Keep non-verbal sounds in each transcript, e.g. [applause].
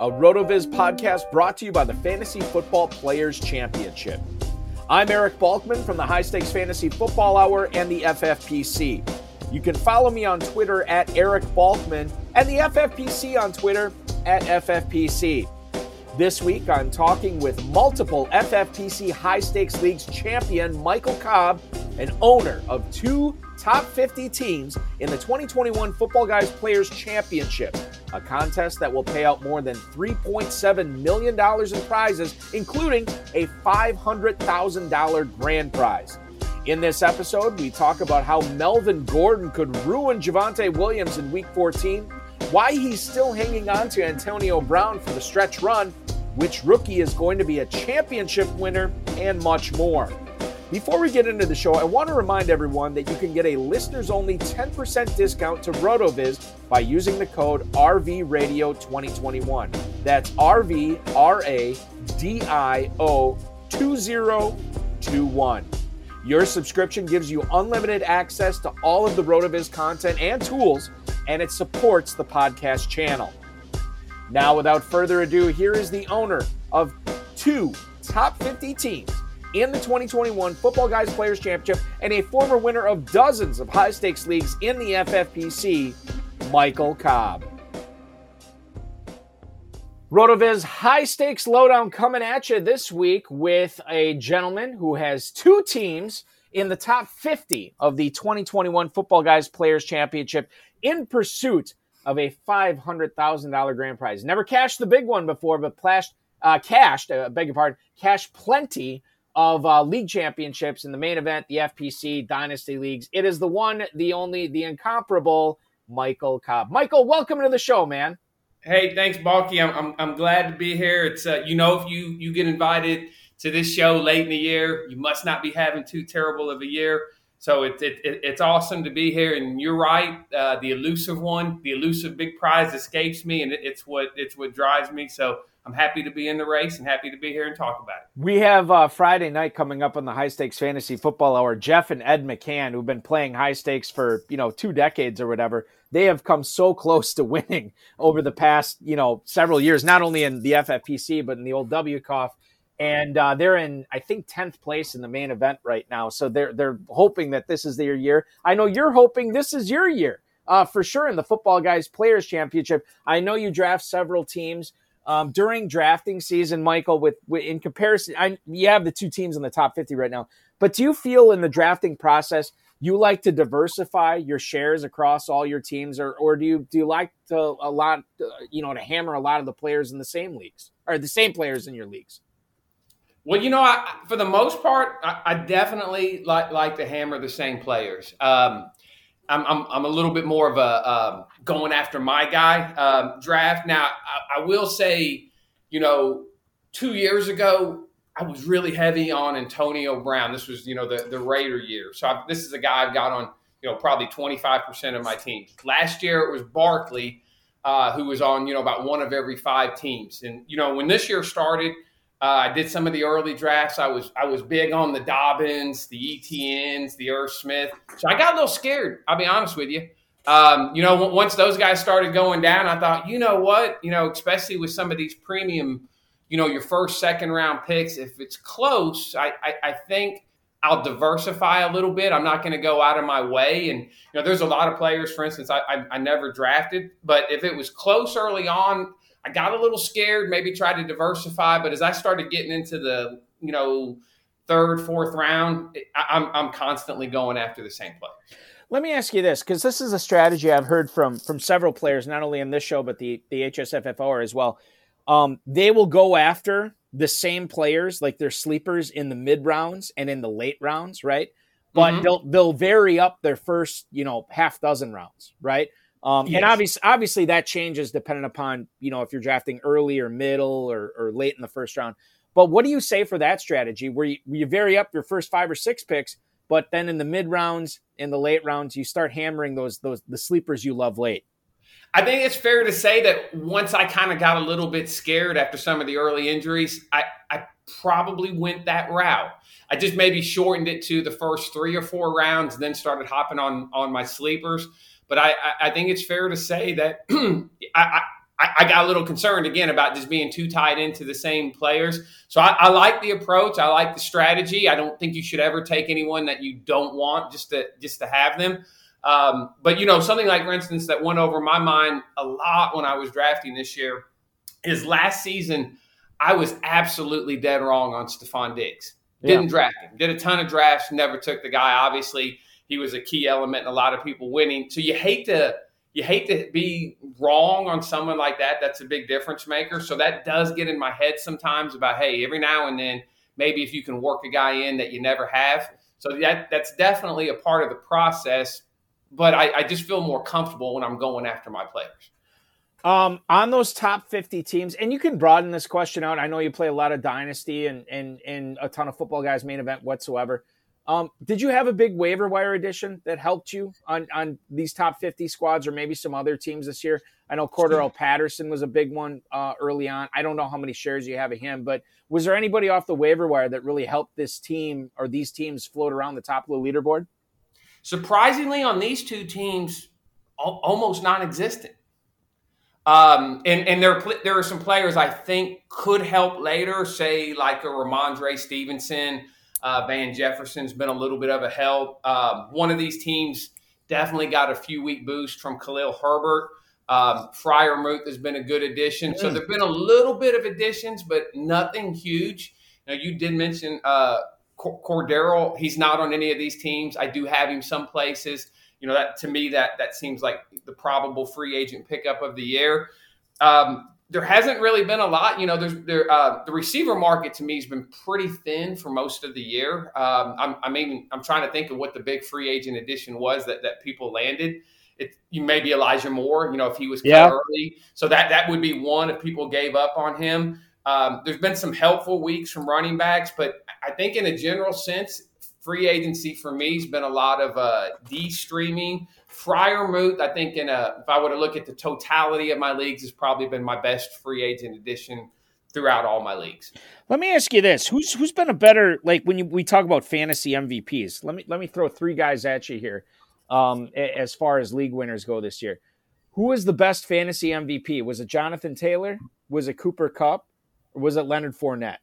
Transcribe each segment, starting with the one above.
a RotoViz podcast brought to you by the Fantasy Football Players Championship. I'm Eric Balkman from the High Stakes Fantasy Football Hour and the FFPC. You can follow me on Twitter at Eric Balkman and the FFPC on Twitter at FFPC. This week, I'm talking with multiple FFPC High Stakes Leagues champion Michael Cobb, an owner of two top 50 teams in the 2021 Football Guys Players Championship, a contest that will pay out more than $3.7 million in prizes, including a $500,000 grand prize. In this episode, we talk about how Melvin Gordon could ruin Javonte Williams in Week 14, why he's still hanging on to Antonio Brown for the stretch run, which rookie is going to be a championship winner, and much more. Before we get into the show, I want to remind everyone that you can get a listeners only 10% discount to RotoViz by using the code RVRadio2021. That's RVRADIO 2021. Your subscription gives you unlimited access to all of the RotoViz content and tools, and it supports the podcast channel. Now, without further ado, here is the owner of two top 50 teams in the 2021 Football Guys Players Championship and a former winner of dozens of high stakes leagues in the FFPC, Michael Cobb. RotoViz high stakes lowdown coming at you this week with a gentleman who has two teams in the top 50 of the 2021 Football Guys Players Championship in pursuit of a $500,000 grand prize. Never cashed the big one before, but plashed, uh, cashed, uh, beg your pardon, cashed plenty of uh, league championships in the main event, the FFPC Dynasty Leagues. It is the one, the only, the incomparable Michael Cobb. Michael, welcome to the show, man. Hey, thanks, Balky. I'm, I'm, I'm glad to be here. It's uh, you know if you you get invited to this show late in the year, you must not be having too terrible of a year. So it, it, it it's awesome to be here. And you're right, uh, the elusive one, the elusive big prize escapes me, and it, it's what it's what drives me. So I'm happy to be in the race and happy to be here and talk about it. We have uh, Friday night coming up on the High Stakes Fantasy Football Hour. Jeff and Ed McCann, who've been playing high stakes for you know two decades or whatever, they have come so [laughs] close to winning over the past you know several years, not only in the FFPC but in the old WCOF. And uh, they're in, I think, tenth place in the main event right now. So they're they're hoping that this is their year. I know you're hoping this is your year uh, for sure in the Football Guys Players Championship. I know you draft several teams um, during drafting season, Michael. With, with in comparison, I, you have the two teams in the top fifty right now. But do you feel in the drafting process you like to diversify your shares across all your teams, or or do you do you like to a lot, uh, you know, to hammer a lot of the players in the same leagues or the same players in your leagues? Well, you know, I, for the most part, I, I, definitely like like to hammer the same players. Um, I'm, I'm, I'm a little bit more of a um, going after my guy um, draft. Now, I, I, will say, you know, two years ago, I was really heavy on Antonio Brown. This was, you know, the, the Raider year. So I, this is a guy I've got on, you know, probably 25% of my teams. Last year, it was Barkley, uh, who was on, you know, about one of every five teams. And, you know, when this year started – uh, I did some of the early drafts. I was I was big on the Dobbins, the Etiennes, the Irv Smith. So I got a little scared. I'll be honest with you. Um, you know, once those guys started going down, I thought, you know what, you know, especially with some of these premium, you know, your first, second round picks, if it's close, I, I, I think I'll diversify a little bit. I'm not going to go out of my way. And, you know, there's a lot of players, for instance, I, I, I never drafted, but if it was close early on, I got a little scared, maybe tried to diversify. But as I started getting into the, you know, third, fourth round, I'm, I'm constantly going after the same players. Let me ask you this, because this is a strategy I've heard from from several players, not only in this show but the the HSFFR as well. Um, they will go after the same players, like their sleepers, in the mid rounds and in the late rounds, right? But mm-hmm. they'll they'll vary up their first, you know, half dozen rounds, right? Um, yes. And obviously, obviously that changes depending upon you know if you're drafting early or middle or, or late in the first round. But what do you say for that strategy where you, where you vary up your first five or six picks, but then in the mid rounds, in the late rounds, you start hammering those those the sleepers you love late? I think it's fair to say that once I kind of got a little bit scared after some of the early injuries, I, I probably went that route. I just maybe shortened it to the first three or four rounds, then started hopping on on my sleepers. But I, I think it's fair to say that [clears throat] I, I, I, got a little concerned again about just being too tied into the same players. So I, I, like the approach. I like the strategy. I don't think you should ever take anyone that you don't want just to just to have them. Um, but you know, something like for instance that went over my mind a lot when I was drafting this year is last season I was absolutely dead wrong on Stefon Diggs. Didn't yeah. draft him. Did a ton of drafts. Never took the guy. Obviously, he was a key element in a lot of people winning. So you hate to you hate to be wrong on someone like that. That's a big difference maker. So that does get in my head sometimes about, hey, every now and then, maybe if you can work a guy in that you never have. So that that's definitely a part of the process. But I, I just feel more comfortable when I'm going after my players. Um, on those top 50 teams, and you can broaden this question out. I know you play a lot of dynasty and and and a ton of football guys main event whatsoever. Um, did you have a big waiver wire addition that helped you on, on these top 50 squads or maybe some other teams this year? I know Cordarrelle Patterson was a big one uh, early on. I don't know how many shares you have of him, but was there anybody off the waiver wire that really helped this team or these teams float around the top of the leaderboard? Surprisingly, on these two teams, almost non existent. Um, and and there, there are some players I think could help later, say like a Rhamondre Stevenson uh, Van Jefferson's been a little bit of a help. Um, one of these teams definitely got a few week boost from Khalil Herbert. Um, Freiermuth has been a good addition. So there've been a little bit of additions, but nothing huge. Now you did mention uh, Cordero. He's not on any of these teams. I do have him some places. You know that to me that that seems like the probable free agent pickup of the year. Um, there hasn't really been a lot. You know, there's there uh, the receiver market to me has been pretty thin for most of the year. Um, I'm, I mean, I'm trying to think of what the big free agent addition was that that people landed. It you maybe Elijah Moore. You know, if he was yeah. early, so that that would be one if people gave up on him. Um, there's been some helpful weeks from running backs, but I think in a general sense, free agency for me has been a lot of uh, de-streaming Freiermuth, I think, in a if I were to look at the totality of my leagues, has probably been my best free agent addition throughout all my leagues. Let me ask you this: who's who's been a better like when you, we talk about fantasy MVPs? Let me let me throw three guys at you here, um, as far as league winners go this year. Who was the best fantasy MVP? Was it Jonathan Taylor? Was it Cooper Kupp? Or was it Leonard Fournette?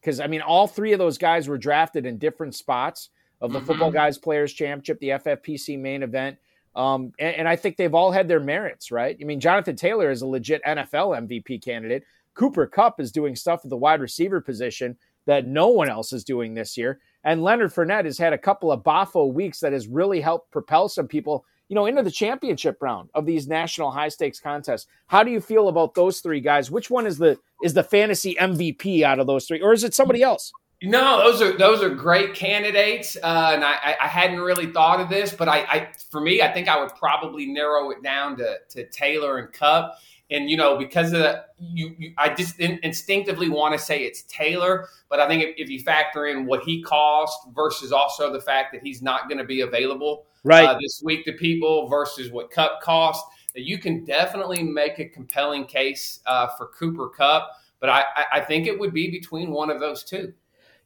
Because I mean, all three of those guys were drafted in different spots of the mm-hmm. Football Guys Players Championship, the FFPC main event. Um, and, and, I think they've all had their merits, right? I mean, Jonathan Taylor is a legit NFL MVP candidate. Cooper Kupp is doing stuff at the wide receiver position that no one else is doing this year. And Leonard Fournette has had a couple of Bafo weeks that has really helped propel some people, you know, into the championship round of these national high stakes contests. How do you feel about those three guys? Which one is the is the fantasy MVP out of those three, or is it somebody else? No, those are those are great candidates, uh, and I, I, hadn't really thought of this, but I, I, for me, I think I would probably narrow it down to, to Taylor and Kupp, and you know because of the, you, you I just in, instinctively want to say it's Taylor, but I think if, if, you factor in what he cost versus also the fact that he's not going to be available right. uh, this week to people versus what Kupp cost, that you can definitely make a compelling case uh, for Cooper Kupp, but I, I think it would be between one of those two.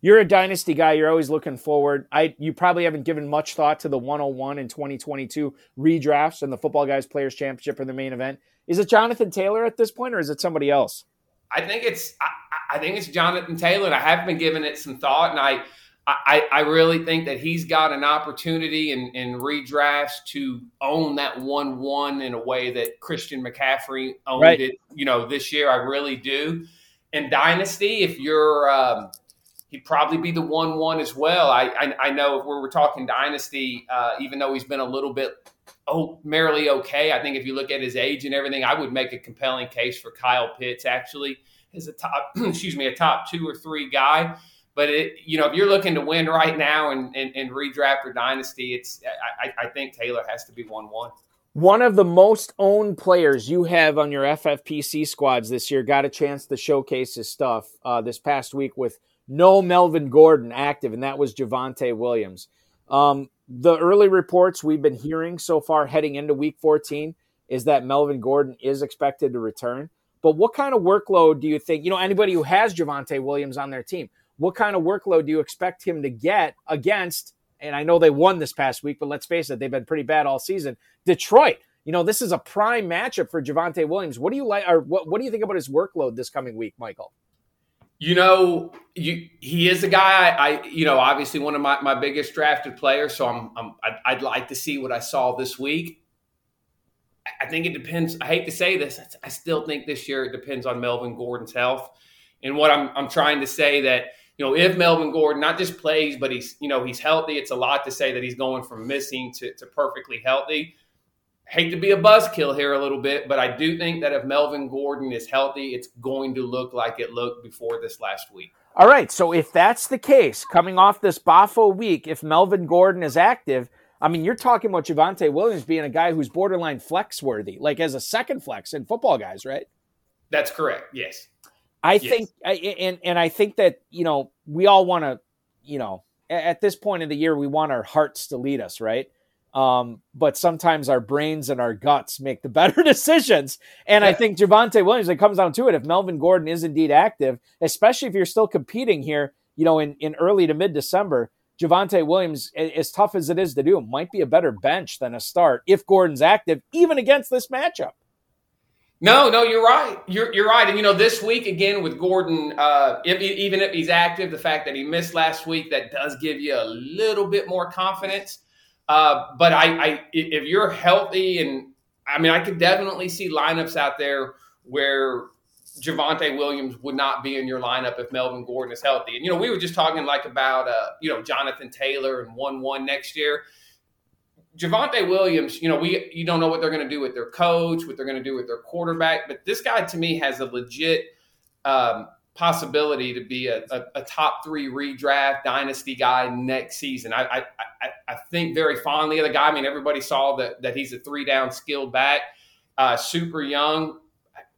You're a dynasty guy. You're always looking forward. I you probably haven't given much thought to the 101 and 2022 redrafts and the Football Guys Players Championship or the main event. Is it Jonathan Taylor at this point, or is it somebody else? I think it's I, I think it's Jonathan Taylor. I have been giving it some thought, and I I, I really think that he's got an opportunity in, in redrafts to own that one one in a way that Christian McCaffrey owned right. it. You know, this year I really do. In Dynasty, if you're um, he'd probably be the one one as well. I I, I know if we were talking Dynasty, uh, even though he's been a little bit oh merely okay, I think if you look at his age and everything, I would make a compelling case for Kyle Pitts actually as a top [clears throat] excuse me a top two or three guy. But it, you know, if you're looking to win right now and, and, and redraft or dynasty, it's I, I think Taylor has to be one one. One of the most owned players you have on your FFPC squads this year got a chance to showcase his stuff uh, this past week with no Melvin Gordon active, and that was Javonte Williams. Um, the early reports we've been hearing so far heading into week 14 is that Melvin Gordon is expected to return. But what kind of workload do you think, you know, anybody who has Javonte Williams on their team, what kind of workload do you expect him to get against? And I know they won this past week, but let's face it, they've been pretty bad all season. Detroit. You know, this is a prime matchup for Javonte Williams. What do you like, or what, what do you think about his workload this coming week, Michael? You know, you, he is a guy I, I, you know, obviously one of my, my biggest drafted players. So I'm, I'm I'd, I'd like to see what I saw this week. I think it depends. I hate to say this. I still think this year it depends on Melvin Gordon's health. And what I'm, I'm trying to say that you know, if Melvin Gordon not just plays, but he's, you know, he's healthy, it's a lot to say that he's going from missing to, to perfectly healthy. Hate to be a buzzkill here a little bit, but I do think that if Melvin Gordon is healthy, it's going to look like it looked before this last week. All right. So if that's the case, coming off this Bafo week, if Melvin Gordon is active, I mean, you're talking about Javonte Williams being a guy who's borderline flex worthy, like as a second flex in football guys, right? That's correct. Yes. I yes. think, and and I think that you know we all want to, you know, at this point in the year we want our hearts to lead us, right? Um, but sometimes our brains and our guts make the [laughs] better decisions. And yeah. I think Javonte Williams, it comes down to it. If Melvin Gordon is indeed active, especially if you're still competing here, you know, in, in early to mid December, Javonte Williams, as tough as it is to do, might be a better bench than a start if Gordon's active, even against this matchup. No, no, you're right. You're you're right. And you know, this week again with Gordon, uh, if, even if he's active, the fact that he missed last week that does give you a little bit more confidence. Uh, but I, I, if you're healthy, and I mean, I could definitely see lineups out there where Javonte Williams would not be in your lineup if Melvin Gordon is healthy. And you know, we were just talking like about uh, you know Jonathan Taylor and one one next year. Javonte Williams, you know, we you don't know what they're going to do with their coach, what they're going to do with their quarterback, but this guy to me has a legit um, possibility to be a, a, a, top three redraft dynasty guy next season. I, I, I, think very fondly of the guy. I mean, everybody saw that that he's a three down skilled back, uh, super young,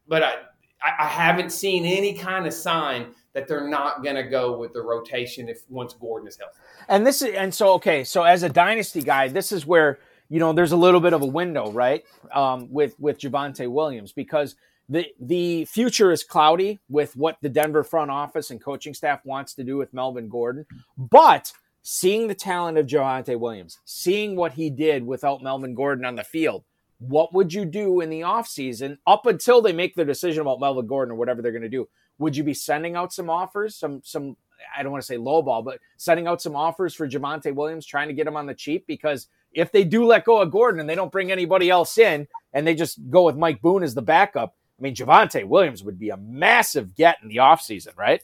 but I, I haven't seen any kind of sign that they're not going to go with the rotation if once Gordon is healthy. And this is and so okay, so as a dynasty guy, this is where you know there's a little bit of a window, right? Um, with with Javonte Williams because the the future is cloudy with what the Denver front office and coaching staff wants to do with Melvin Gordon, but seeing the talent of Javonte Williams, seeing what he did without Melvin Gordon on the field, what would you do in the offseason up until they make their decision about Melvin Gordon or whatever they're going to do? Would you be sending out some offers, some some I don't want to say lowball, but sending out some offers for Javonte Williams, trying to get him on the cheap because if they do let go of Gordon and they don't bring anybody else in and they just go with Mike Boone as the backup, I mean, Javonte Williams would be a massive get in the offseason, right?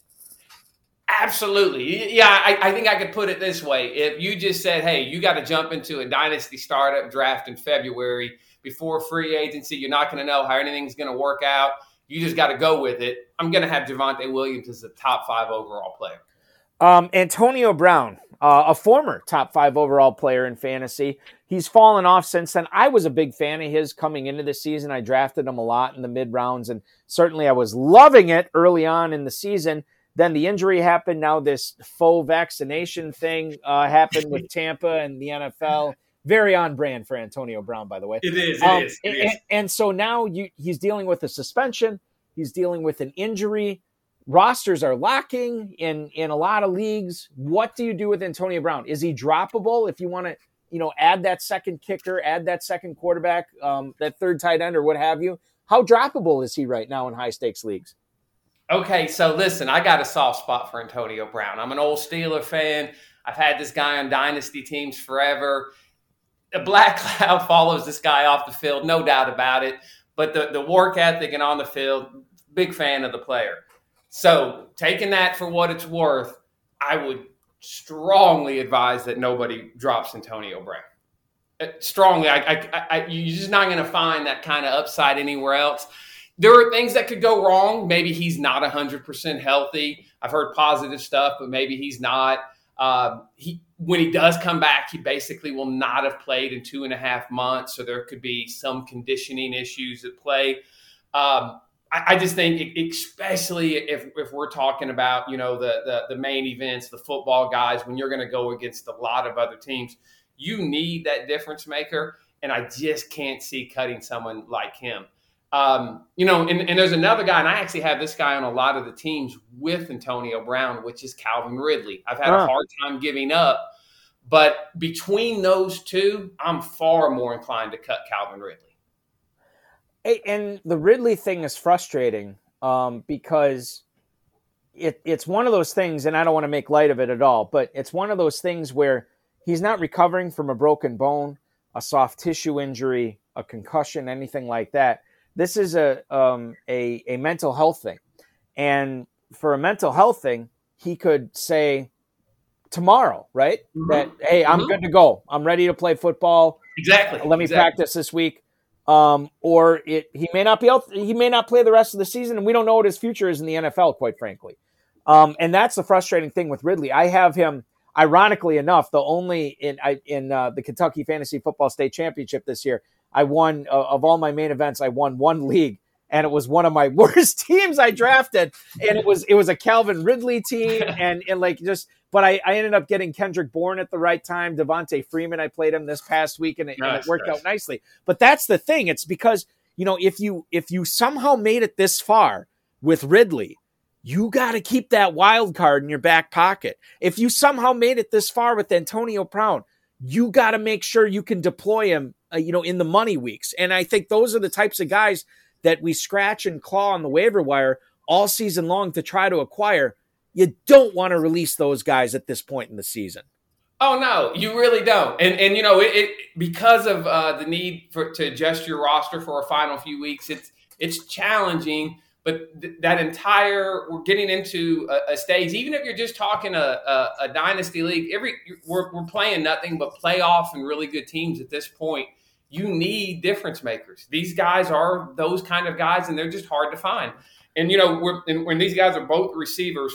Absolutely. Yeah, I, I, think I could put it this way. If you just said, hey, you got to jump into a dynasty startup draft in February before free agency, you're not going to know how anything's going to work out you just got to go with it. I'm going to have Javonte Williams as a top five overall player. Um, Antonio Brown, uh, a former top five overall player in fantasy. He's fallen off since then. I was a big fan of his coming into the season. I drafted him a lot in the mid rounds, and certainly I was loving it early on in the season. Then the injury happened. Now this faux vaccination thing uh, happened with [laughs] Tampa and the NFL. Very on brand for Antonio Brown, by the way. It is. It um, is, it and, is. And, and, so now you, he's dealing with a suspension. He's dealing with an injury. Rosters are lacking in in a lot of leagues. What do you do with Antonio Brown? Is he droppable if you want to, you know, add that second kicker, add that second quarterback, um, that third tight end, or what have you? How droppable is he right now in high stakes leagues? Okay, so listen, I got a soft spot for Antonio Brown. I'm an old Steeler fan. I've had this guy on dynasty teams forever. The black [laughs] cloud follows this guy off the field, no doubt about it. But the, the work ethic and on the field, big fan of the player. So, taking that for what it's worth, I would strongly advise that nobody drops Antonio Brown. Uh, strongly, I, I, I, you're just not going to find that kind of upside anywhere else. There are things that could go wrong. Maybe he's not 100% healthy. I've heard positive stuff, but maybe he's not. Uh, he when he does come back, he basically will not have played in two and a half months, so there could be some conditioning issues at play. Um, I, just think, especially if, if we're talking about you know the, the, the main events, the football guys, when you're going to go against a lot of other teams, you need that difference maker, and I just can't see cutting someone like him. Um, you know, and, and, there's another guy, and I actually have this guy on a lot of the teams with Antonio Brown, which is Calvin Ridley. I've had a hard time giving up, but between those two, I'm far more inclined to cut Calvin Ridley. And the Ridley thing is frustrating um, because it, it's one of those things, and I don't want to make light of it at all, but it's one of those things where he's not recovering from a broken bone, a soft tissue injury, a concussion, anything like that. This is a um, a, a mental health thing, and for a mental health thing, he could say tomorrow, right? Mm-hmm. That hey, I'm mm-hmm. good to go. I'm ready to play football. Exactly. Let me exactly. practice this week um, or it he may not be able, he may not play the rest of the season, and we don't know what his future is in the NFL, quite frankly. Um, and that's the frustrating thing with Ridley. I have him, ironically enough, the only in in uh, the Kentucky Fantasy Football State Championship this year. I won uh, of all my main events. I won one [laughs] league, and it was one of my [laughs] worst teams I drafted, and it was it was a Calvin Ridley team, [laughs] and and like just but I, I ended up getting Kendrick Bourne at the right time. Devonta Freeman, I played him this past week, and it, nice, and it worked nice. out nicely. But that's the thing. It's because you know if you if you somehow made it this far with Ridley, you got to keep that wild card in your back pocket. If you somehow made it this far with Antonio Brown, you got to make sure you can deploy him, uh, you know, in the money weeks. And I think those are the types of guys that we scratch and claw on the waiver wire all season long to try to acquire you don't want to release those guys at this point in the season. Oh no, you really don't. And and you know it, it because of uh, the need for to adjust your roster for a final few weeks. It's it's challenging, but th- that entire we're getting into a, a, stage. Even if you're just talking a, a, a dynasty league, every we're, we're playing nothing but playoff and really good teams at this point. You need difference makers. These guys are those kind of guys, and they're just hard to find. And you know, when these guys are both receivers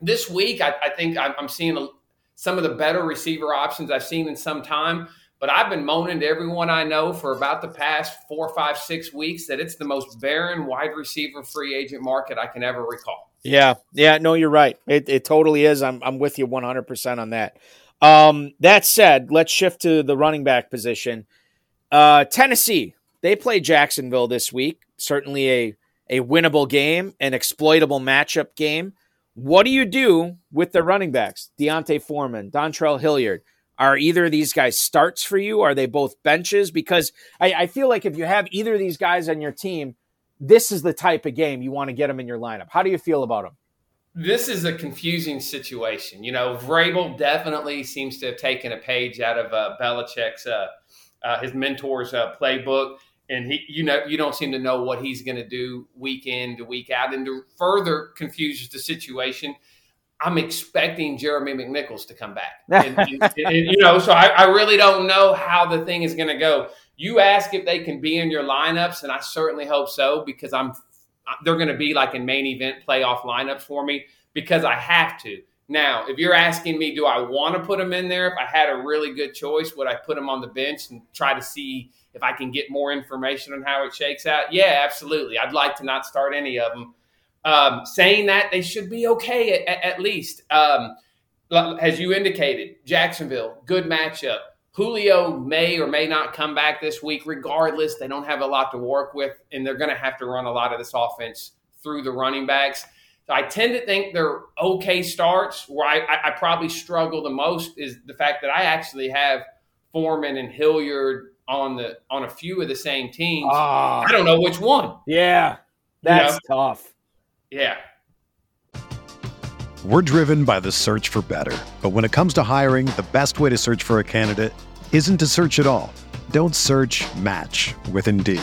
this week, I, I think I'm, seeing a, some of the better receiver options I've seen in some time. But I've been moaning to everyone I know for about the past four, five, six weeks that it's the most barren wide receiver free agent market I can ever recall. Yeah, yeah, no, you're right. It, it totally is. I'm, I'm with you 100% on that. Um, that said, let's shift to the running back position. Uh, Tennessee, they play Jacksonville this week. Certainly a, a winnable game, an exploitable matchup game. What do you do with the running backs? D'Onta Foreman, Dontrell Hilliard. Are either of these guys starts for you? Are they both benches? Because I, I feel like if you have either of these guys on your team, this is the type of game you want to get them in your lineup. How do you feel about them? This is a confusing situation. You know, Vrabel definitely seems to have taken a page out of uh, Belichick's, uh, uh, his mentor's uh, playbook. And he you know you don't seem to know what he's going to do week in to week out. And to further confuse the situation i'm expecting jeremy mcnichols to come back. [laughs] And, and, and, you know so I, I, really don't know how the thing is going to go. You ask if they can be in your lineups and i certainly hope so because i'm they're going to be like in main event playoff lineups for me because i have to now if you're asking me do i want to put them in there if i had a really good choice would i put them on the bench and try to see if I can get more information on how it shakes out, yeah, absolutely. I'd like to not start any of them. Um, saying that they should be okay at, at least. Um, as you indicated, Jacksonville, good matchup. Julio may or may not come back this week. Regardless, they don't have a lot to work with, and they're going to have to run a lot of this offense through the running backs. So I tend to think they're okay starts. Where I, I, I probably struggle the most is the fact that I actually have Foreman and Hilliard on the on a few of the same teams. Oh. I don't know which one. Yeah, that's you know? tough. Yeah. We're driven by the search for better. But when it comes to hiring, the best way to search for a candidate isn't to search at all. Don't search match with Indeed.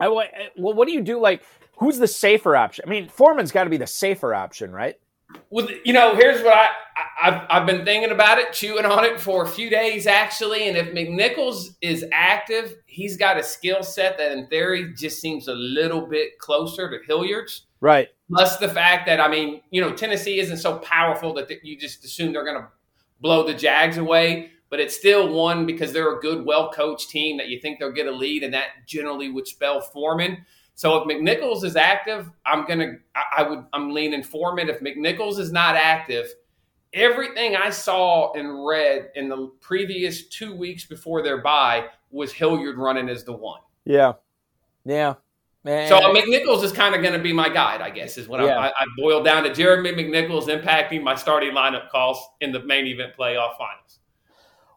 I, eh, well, what do you do? Like, who's the safer option? I mean, Foreman's got to be the safer option, right? Well, you know, here's what I, I have I've been thinking about it, chewing on it for a few days actually. And if McNichols is active, he's got a skill set that, in theory, just seems a little bit closer to Hilliard's. Right. Plus the fact that I mean, you know, Tennessee isn't so powerful that you just assume they're going to blow the Jags away but it's still one because they're a good, well coached team that you think they'll get a lead, and that generally would spell Foreman. So if McNichols is active, I'm gonna, I, would, I'm leaning Foreman. If McNichols is not active, everything I saw and read in the previous two weeks before their bye was Hilliard running as the one. Yeah, yeah. Man. So McNichols is kind of going to be my guide, I guess, is what yeah. I, I boiled down to. Jeremy McNichols impacting my starting lineup calls in the main event playoff finals.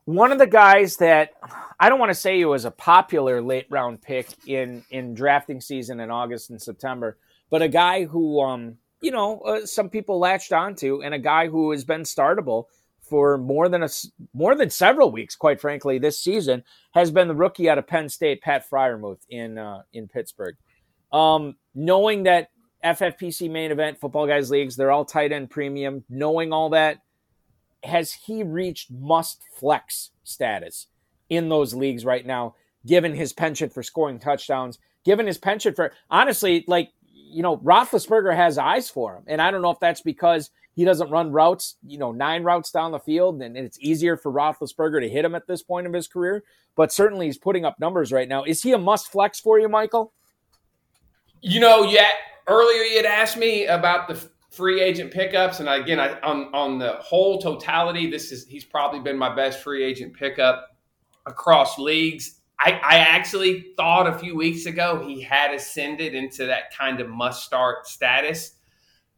One of the guys that I don't want to say he was a popular late round pick in in drafting season in August and September, but a guy who um you know uh, some people latched onto, and a guy who has been startable for more than a more than several weeks, quite frankly, this season has been the rookie out of Penn State, Pat Freiermuth in uh, in Pittsburgh. Um, knowing that FFPC main event football guys leagues, they're all tight end premium. Knowing all that, has he reached must flex status in those leagues right now, given his penchant for scoring touchdowns, given his penchant for honestly, like, you know, Roethlisberger has eyes for him. And I don't know if that's because he doesn't run routes, you know, nine routes down the field, and it's easier for Roethlisberger to hit him at this point of his career. But certainly he's putting up numbers right now. Is he a must flex for you, Michael? You know, yeah. Earlier you had asked me about the free agent pickups, and again, I, on on the whole totality, this is he's probably been my best free agent pickup across leagues. I, I actually thought a few weeks ago he had ascended into that kind of must start status.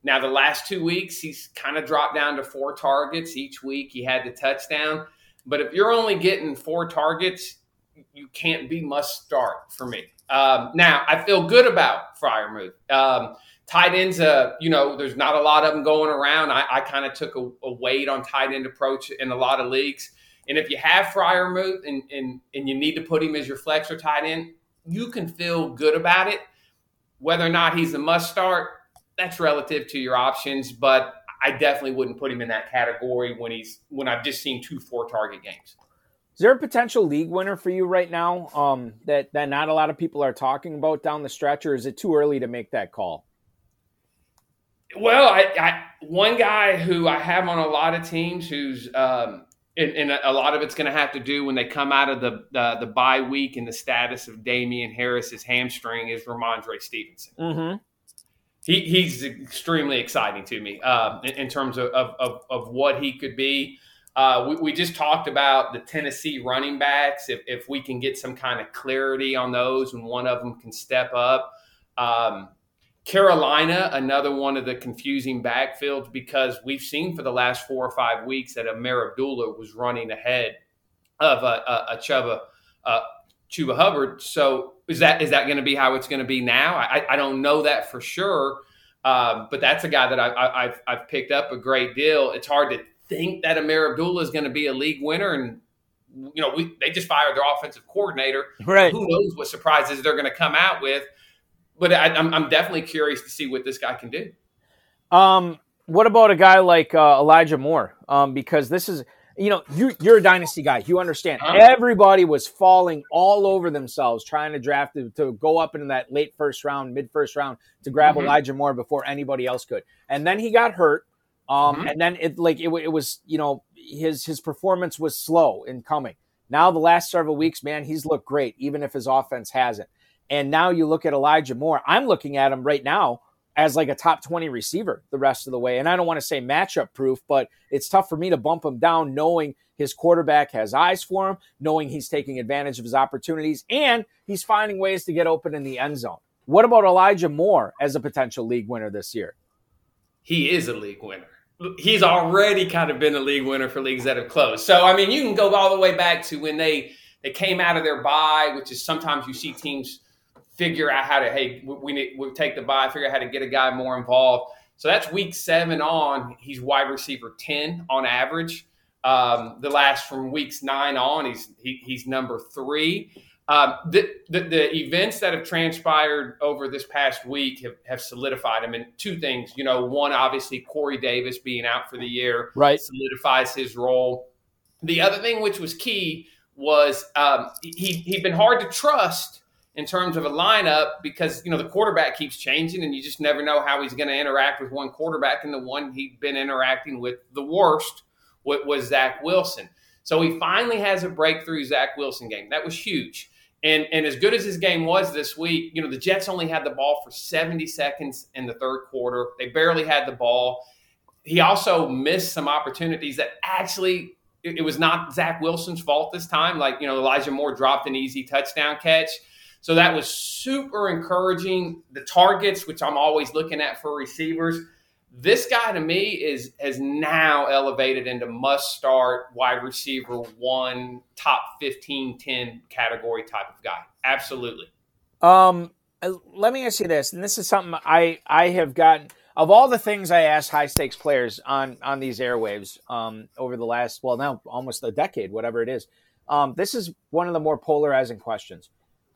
Now, the last two weeks, he's kind of dropped down to four targets each week. He had the touchdown. But if you're only getting four targets, you can't be must start for me. Um, now, I feel good about Freiermuth. Um, tight ends, uh, you know, there's not a lot of them going around. I, I kind of took a, a wait on tight end approach in a lot of leagues. And if you have Freiermuth and, and, and you need to put him as your flex or tight end, you can feel good about it. Whether or not he's a must start, that's relative to your options, but I definitely wouldn't put him in that category when he's when I've just seen two four target games. Is there a potential league winner for you right now um, that that not a lot of people are talking about down the stretch, or is it too early to make that call? Well, I, I, one guy who I have on a lot of teams who's um, and, and, a lot of it's going to have to do when they come out of the uh, the bye week and the status of Damien Harris's hamstring is Rhamondre Stevenson. Mm-hmm. he, he's extremely exciting to me uh, in, in, terms of, of, of, what he could be. Uh, we, we, just talked about the Tennessee running backs. If, if we can get some kind of clarity on those and one of them can step up. Um, Carolina, another one of the confusing backfields because we've seen for the last four or five weeks that Ameer Abdullah was running ahead of a, a, a Chuba, uh, Chuba Hubbard. So is that is that going to be how it's going to be now? I, I don't know that for sure, um, but that's a guy that I, have I've picked up a great deal. It's hard to think that Ameer Abdullah is going to be a league winner, and you know we they just fired their offensive coordinator. Right? Who knows what surprises they're going to come out with? But I, am I'm, I'm definitely curious to see what this guy can do. Um, what about a guy like uh, Elijah Moore? Um, because this is you know, you, you're a dynasty guy. You understand. Uh-huh. Everybody was falling all over themselves trying to draft to, to, go up into that late first round, mid first round to grab mm-hmm. Elijah Moore before anybody else could. And then he got hurt. Um, mm-hmm. and then it like it, it was you know his his performance was slow in coming. Now the last several weeks, man, he's looked great, even if his offense hasn't. And now you look at Elijah Moore. I'm looking at him right now as like a top 20 receiver the rest of the way. And I don't want to say matchup proof, but it's tough for me to bump him down knowing his quarterback has eyes for him, knowing he's taking advantage of his opportunities, and he's finding ways to get open in the end zone. What about Elijah Moore as a potential league winner this year? He is a league winner. He's already kind of been a league winner for leagues that have closed. So, I mean, you can go all the way back to when they, they came out of their bye, which is sometimes you see teams – figure out how to hey we need we take the bye, figure out how to get a guy more involved. So that's week seven on. He's wide receiver ten on average. Um, the last from weeks nine on, he's he, he's number three. Um, the, the, the events that have transpired over this past week have, have solidified him in two things. You know, one obviously Corey Davis being out for the year, right, solidifies his role. The other thing, which was key, was um, he he'd been hard to trust in terms of a lineup because you know the quarterback keeps changing and you just never know how he's going to interact with one quarterback and the one he'd been interacting with the worst was Zach Wilson. So he finally has a breakthrough Zach Wilson game. That was huge. And, and as good as his game was this week, you know, the Jets only had the ball for 70 seconds in the third quarter. They barely had the ball. He also missed some opportunities that actually it, it was not Zach Wilson's fault this time. Like, you know, Elijah Moore dropped an easy touchdown catch so that was super encouraging. The targets, which I'm always looking at for receivers, this guy to me is has now elevated into must start wide receiver one, top 15, 10 category type of guy. Absolutely. Um, uh, let me ask you this, and this is something I I have gotten of all the things I ask high stakes players on on these airwaves um, over the last well now almost a decade, whatever it is. Um, this is one of the more polarizing questions.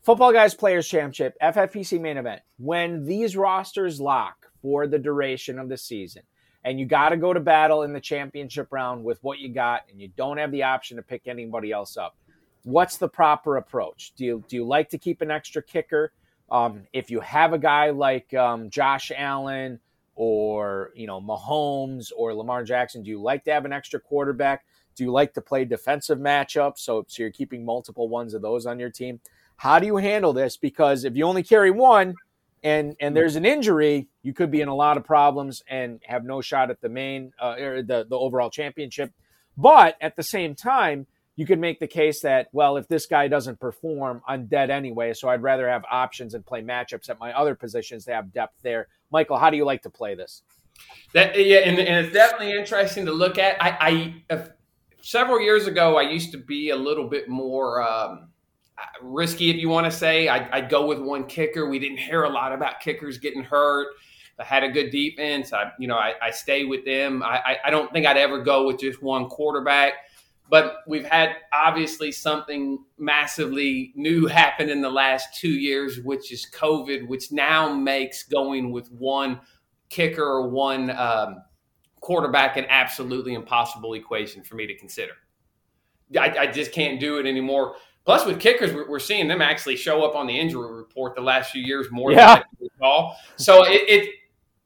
Football Guys Players Championship, FFPC main event. When these rosters lock for the duration of the season, and you got to go to battle in the championship round with what you got, and you don't have the option to pick anybody else up, what's the proper approach? Do you do you like to keep an extra kicker? Um, if you have a guy like um, Josh Allen or you know Mahomes or Lamar Jackson, do you like to have an extra quarterback? Do you like to play defensive matchups? So, so you're keeping multiple ones of those on your team. How do you handle this? Because if you only carry one and and there's an injury, you could be in a lot of problems and have no shot at the main uh, or the the overall championship. But at the same time, you could make the case that well, if this guy doesn't perform, I'm dead anyway. So I'd rather have options and play matchups at my other positions to have depth there. Michael, how do you like to play this? That yeah, and, and it's definitely interesting to look at. I, I several years ago, I used to be a little bit more. Um, risky if you want to say. I'd, I'd, go with one kicker. We didn't hear a lot about kickers getting hurt. I had a good defense. I, you know, I, I stay with them. I, I don't think I'd ever go with just one quarterback. But we've had obviously something massively new happen in the last two years, which is COVID, which now makes going with one kicker or one um, quarterback an absolutely impossible equation for me to consider. I, I just can't do it anymore Plus, with kickers, we're seeing them actually show up on the injury report the last few years more yeah. than recall. So it, it,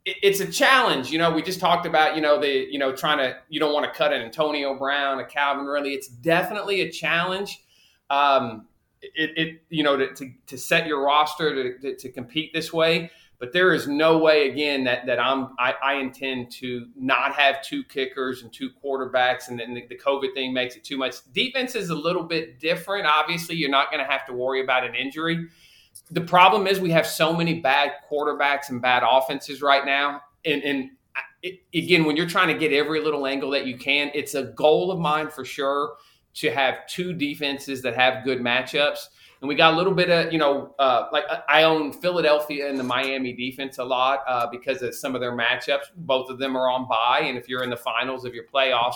it's a challenge. You know, we just talked about you know the you know trying to you don't want to cut an Antonio Brown, a Calvin Ridley. It's definitely a challenge. Um, it, it you know to, to, to set your roster to, to, to compete this way. But there is no way again that that I'm I, I intend to not have two kickers and two quarterbacks, and then the, the COVID thing makes it too much. Defense is a little bit different. Obviously, you're not going to have to worry about an injury. The problem is we have so many bad quarterbacks and bad offenses right now, and and it, again, when you're trying to get every little angle that you can, it's a goal of mine for sure to have two defenses that have good matchups. And we got a little bit of, you know, uh, like I own Philadelphia and the Miami defense a lot uh, because of some of their matchups. Both of them are on bye. And if you're in the finals of your playoffs,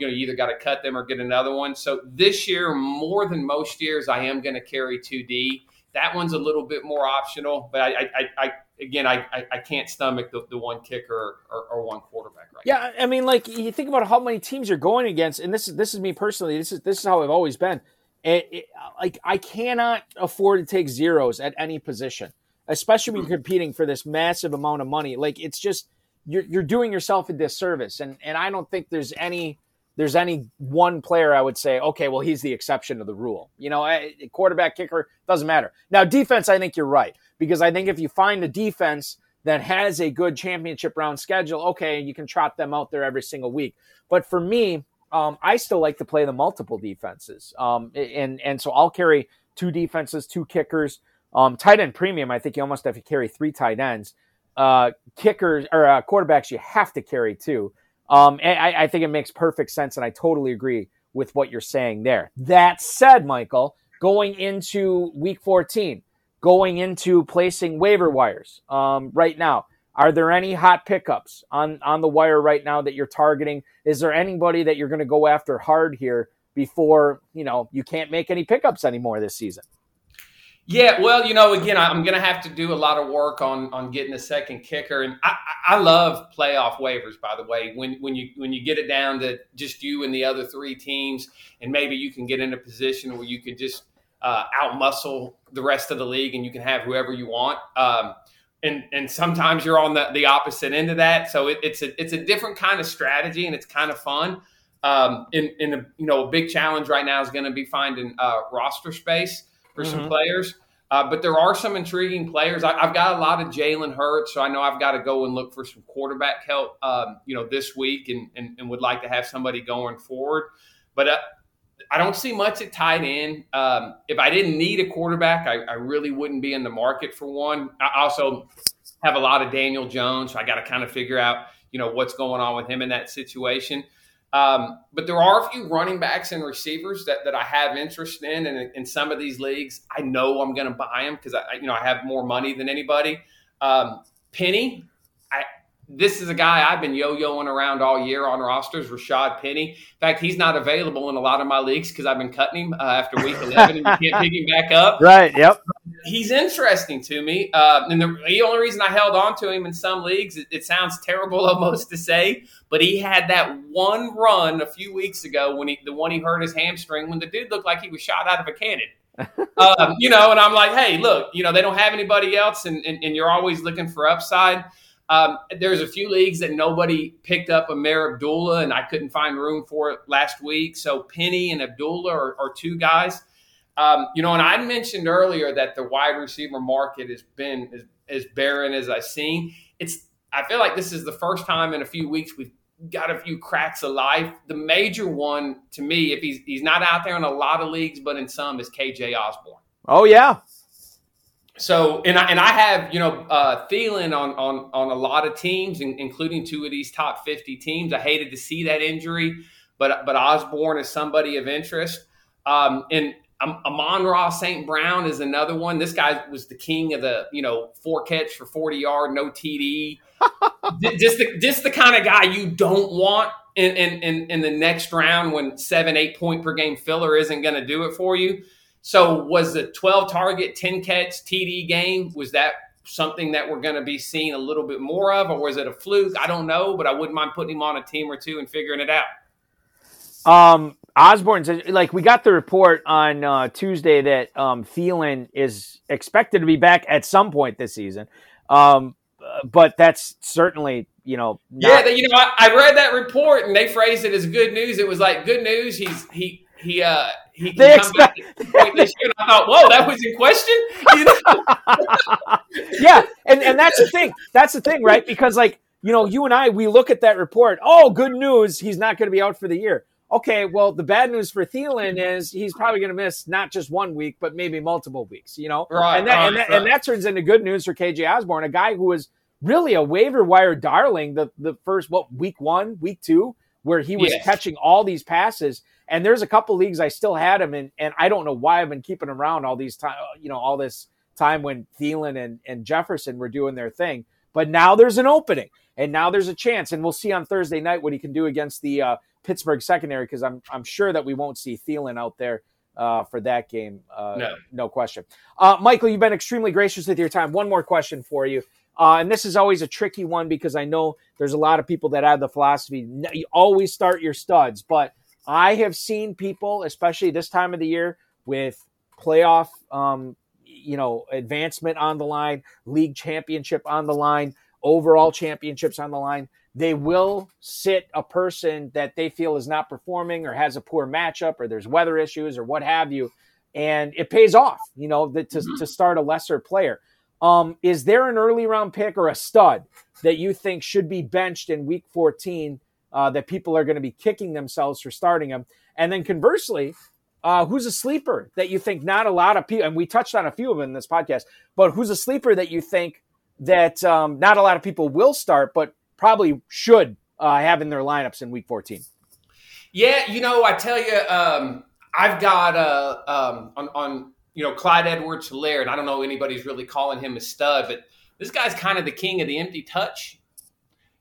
you know, you either got to cut them or get another one. So this year, more than most years, I am going to carry 2D. That one's a little bit more optional, but I, I, I again, I, I, can't stomach the, the one kicker or, or, one quarterback right yeah, now. I mean, like you think about how many teams you're going against, and this is this is me personally. This is this is how I've always been. It, it, like I cannot afford to take zeros at any position, especially when you're hmm. competing for this massive amount of money. Like it's just you're you're doing yourself a disservice, and and I don't think there's any there's any one player I would say, okay, well he's the exception to the rule. You know, quarterback, kicker doesn't matter. Now defense, I think you're right because I think if you find a defense that has a good championship round schedule, okay, you can trot them out there every single week. But for me, um, I still like to play the multiple defenses, um, and and so I'll carry two defenses, two kickers. Um, tight end premium, I think you almost have to carry three tight ends. Uh, kickers or uh, quarterbacks, you have to carry two. Um, I, I think it makes perfect sense, and I totally agree with what you're saying there. That said, Michael, going into Week 14, going into placing waiver wires um, right now? Are there any hot pickups on, on the wire right now that you're targeting? Is there anybody that you're going to go after hard here before, you know, you can't make any pickups anymore this season? Yeah, well, you know, again, I'm going to have to do a lot of work on on getting a second kicker, and I, I love playoff waivers. By the way, when when you when you get it down to just you and the other three teams, and maybe you can get in a position where you could just uh, outmuscle the rest of the league, and you can have whoever you want. Um, and and sometimes you're on the, the opposite end of that, so it, it's a it's a different kind of strategy, and it's kind of fun. Um, in in a you know a big challenge right now is going to be finding uh, roster space for mm-hmm. some players. Uh, but there are some intriguing players. I, have got a lot of Jalen Hurts, so I know I've got to go and look for some quarterback help, um, you know, this week, and, and, and would like to have somebody going forward. But uh, I don't see much at tight end. Um, if I didn't need a quarterback, I, I, really wouldn't be in the market for one. I also have a lot of Daniel Jones, so I got to kind of figure out, you know, what's going on with him in that situation. Um, but there are a few running backs and receivers that, that I have interest in, and in some of these leagues, I know I'm going to buy them because I, you know, I have more money than anybody. Um, Penny, this is a guy I've been yo-yoing around all year on rosters, Rashad Penny. In fact, he's not available in a lot of my leagues because I've been cutting him uh, after week [laughs] 11 and you can't pick him back up. Right, yep. He's interesting to me. Uh, and the, the, only reason I held on to him in some leagues, it, it, sounds terrible [laughs] almost to say, but he had that one run a few weeks ago when he, the one he hurt his hamstring when the dude looked like he was shot out of a cannon. [laughs] um, you know, and I'm like, hey, look, you know, they don't have anybody else, and, and, and you're always looking for upside. Um, there's a few leagues that nobody picked up a Ameer Abdullah, and I couldn't find room for it last week. So Penny and Abdullah are, are two guys. Um, you know, and I mentioned earlier that the wide receiver market has been as, as barren as I've seen. It's I feel like this is the first time in a few weeks we've got a few cracks of life. The major one to me, if he's he's not out there in a lot of leagues, but in some, is KJ Osborn. Oh yeah, so and I and I have you know uh, Thielen on on on a lot of teams, including two of these top fifty teams. I hated to see that injury, but but Osborn is somebody of interest. Um, and Amon-Ra St. Brown is another one. This guy was the king of the you know four catch for forty yard, no TD. [laughs] just the just the kind of guy you don't want in in in, in the next round when seven eight point per game filler isn't going to do it for you. So was the 12 target, 10 catch TD game, was that something that we're going to be seeing a little bit more of, or was it a fluke? I don't know, but I wouldn't mind putting him on a team or two and figuring it out. Um, Osborn's like we got the report on uh, Tuesday that um, Thielen is expected to be back at some point this season, um, but that's certainly you know not- yeah. You know, I, I read that report and they phrased it as good news. It was like good news. He's he he uh he they expect- this year. I thought, whoa, that was in question. [laughs] [laughs] yeah, and and that's the thing. That's the thing, right? Because like you know, you and I, we look at that report. Oh, good news, he's not going to be out for the year. Okay, well, the bad news for Thielen is he's probably going to miss not just one week, but maybe multiple weeks. You know, right? And that, right, and, that right. and that turns into good news for KJ Osborn, a guy who was really a waiver wire darling the the first what week one, week two, where he was Yes. catching all these passes. And there's a couple leagues I still had him in, and I don't know why I've been keeping him around all these time, you know, all this time when Thielen and, and Jefferson were doing their thing. But now there's an opening, and now there's a chance, and we'll see on Thursday night what he can do against the uh, Pittsburgh secondary because I'm I'm sure that we won't see Thielen out there uh, for that game. Uh, No. question. Uh, Michael, you've been extremely gracious with your time. One more question for you. Uh, and this is always a tricky one because I know there's a lot of people that have the philosophy you always start your studs, but I have seen people, especially this time of the year, with playoff, um, you know, advancement on the line, league championship on the line, overall championships on the line. They will sit a person that they feel is not performing or has a poor matchup or there's weather issues or what have you, and it pays off, you know, that to, to start a lesser player. Um, is there an early round pick or a stud that you think should be benched in week 14 uh, that people are going to be kicking themselves for starting him? And then conversely, uh, who's a sleeper that you think not a lot of people, and we touched on a few of them in this podcast, but who's a sleeper that you think that um, not a lot of people will start, but probably should uh, have in their lineups in week 14? Yeah, you know, I tell you, um, I've got uh, um, on, on you know Clyde Edwards Helaire, and I don't know anybody's really calling him a stud, but this guy's kind of the king of the empty touch.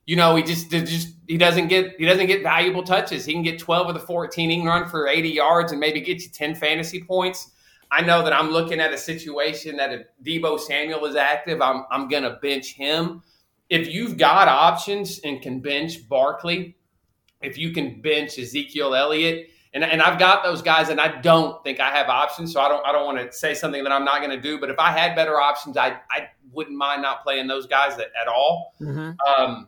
You know, he just, just he doesn't get he doesn't get valuable touches. He can get twelve of the fourteen. He can run for eighty yards and maybe get you ten fantasy points. I know that I'm looking at a situation that if Deebo Samuel is active, I'm I'm gonna bench him. If you've got options and can bench Barkley, if you can bench Ezekiel Elliott, and, and I've got those guys, and I don't think I have options, so I don't I don't want to say something that I'm not going to do. But if I had better options, I I wouldn't mind not playing those guys at, at all. Um,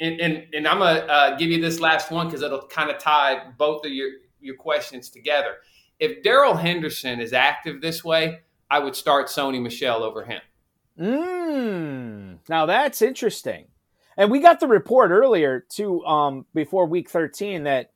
and, and and I'm gonna uh, give you this last one because it'll kind of tie both of your your questions together. If Darrell Henderson is active this way, I would start Sony Michel over him. Mm, now that's interesting. And we got the report earlier too, um, before week 13 that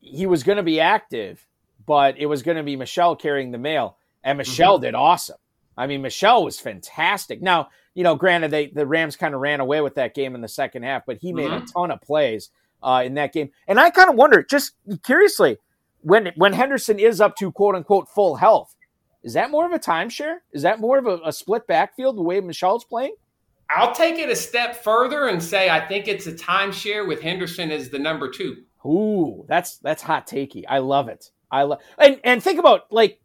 he was going to be active, but it was going to be Michel carrying the mail. And Michel did awesome. I mean, Michel was fantastic. Now, you know, granted, they the Rams kind of ran away with that game in the second half, but he made a ton of plays uh, in that game. And I kind of wonder, just curiously, when when Henderson is up to quote unquote full health, is that more of a timeshare? Is that more of a, a split backfield the way Michel's playing? I'll take it a step further and say I think it's a timeshare with Henderson as the number two. Ooh, that's that's hot takey. I love it. I love and and think about like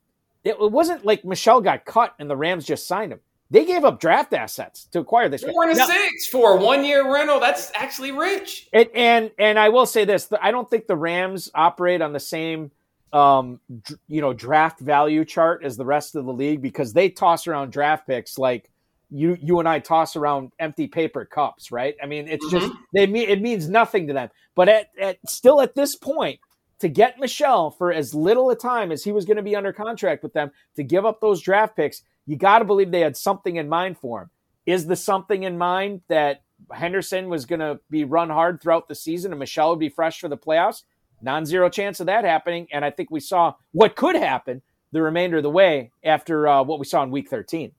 it, it wasn't like Michel got cut and the Rams just signed him. They gave up draft assets to acquire this. Four and six for a one year rental. That's actually rich. And, and and I will say this: I don't think the Rams operate on the same, um, you know, draft value chart as the rest of the league because they toss around draft picks like you you and I toss around empty paper cups, right? I mean, it's just they mean it means nothing to them. But at, at still at this point, to get Michel for as little a time as he was going to be under contract with them to give up those draft picks, you got to believe they had something in mind for him. Is the something in mind that Henderson was going to be run hard throughout the season and Michel would be fresh for the playoffs? Non zero chance of that happening. And I think we saw what could happen the remainder of the way after uh, what we saw in week 13.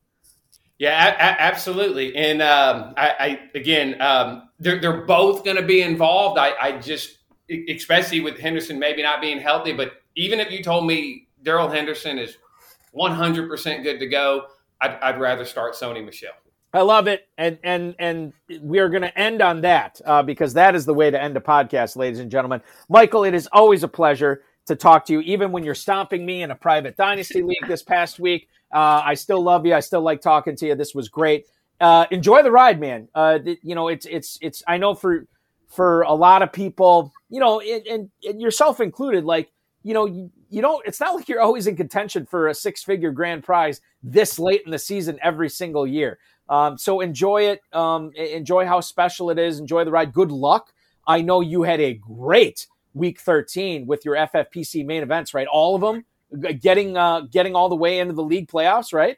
Yeah, a- a- absolutely. And um, I, I again, um, they're they're both going to be involved. I, I just, especially with Henderson maybe not being healthy, but even if you told me Darrell Henderson is one hundred percent good to go, I'd, I'd rather start Sony Michel. I love it, and and and we are going to end on that uh, because that is the way to end a podcast, ladies and gentlemen. Michael, it is always a pleasure to talk to you, even when you're stomping me in a private dynasty [laughs] league this past week. Uh, I still love you. I still like talking to you. This was great. Uh, enjoy the ride, man. Uh, th- you know, it's it's it's. I know for for a lot of people, you know, and, and, and yourself included, like you know, you, don't. It's not like you're always in contention for a six figure grand prize this late in the season every single year. Um, so enjoy it. Um, enjoy how special it is. Enjoy the ride. Good luck. I know you had a great week 13 with your FFPC main events, right? All of them getting uh, getting all the way into the league playoffs, right?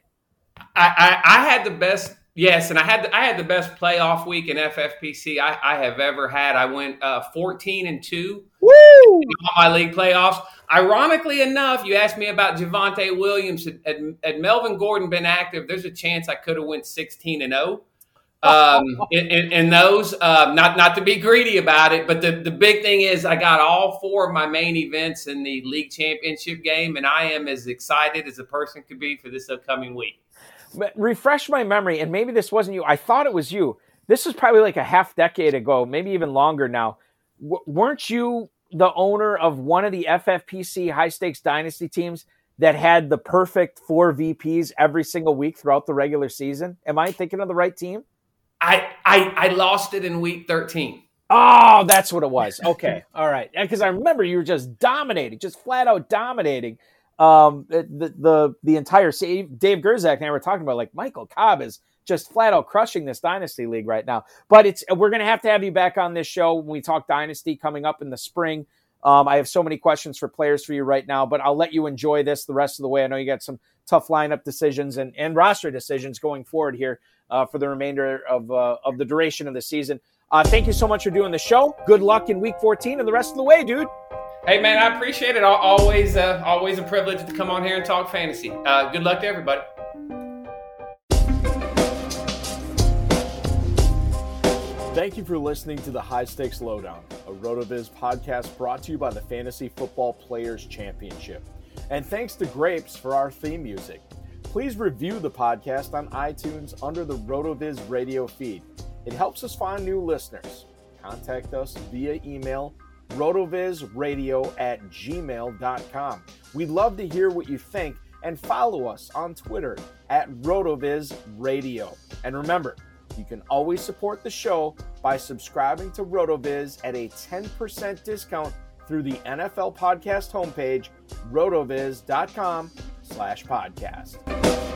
I, I, I had the best Yes, and I had I had the best playoff week in FFPC I, I have ever had. I went uh, fourteen and two Woo! in all my league playoffs. Ironically enough, you asked me about Javonte Williams. Had, had Melvin Gordon been active, there's a chance I could have went sixteen and zero. Um, [laughs] in, in, in those, uh, not not to be greedy about it, but the, the big thing is I got all four of my main events in the league championship game, and I am as excited as a person could be for this upcoming week. But refresh my memory, and maybe this wasn't you. I thought it was you. This was probably like a half decade ago, maybe even longer now. W- weren't you the owner of one of the FFPC high stakes dynasty teams that had the perfect four VPs every single week throughout the regular season? Am I thinking of the right team? I I, I lost it in week thirteen. Oh, that's what it was. Okay, [laughs] all right. Because I remember you were just dominating, just flat out dominating um, the the the entire Dave Gerczak and I were talking about like Michael Cobb is just flat out crushing this dynasty league right now. But it's we're gonna have to have you back on this show when we talk dynasty coming up in the spring. Um, I have so many questions for players for you right now, but I'll let you enjoy this the rest of the way. I know you got some tough lineup decisions and, and roster decisions going forward here uh, for the remainder of uh, of the duration of the season. Uh, thank you so much for doing the show. Good luck in Week 14 and the rest of the way, dude. Hey man, I appreciate it. Always, uh, always a privilege to come on here and talk fantasy. Uh, good luck to everybody. Thank you for listening to the High Stakes Lowdown, a RotoViz podcast brought to you by the Fantasy Football Players Championship. And thanks to Grapes for our theme music. Please review the podcast on iTunes under the RotoViz radio feed. It helps us find new listeners. Contact us via email rotovizradio at gmail.com. We'd love to hear what you think and follow us on Twitter at rotovizradio. And remember, you can always support the show by subscribing to RotoViz at a 10% discount through the NFL podcast homepage, rotoviz.com slash podcast.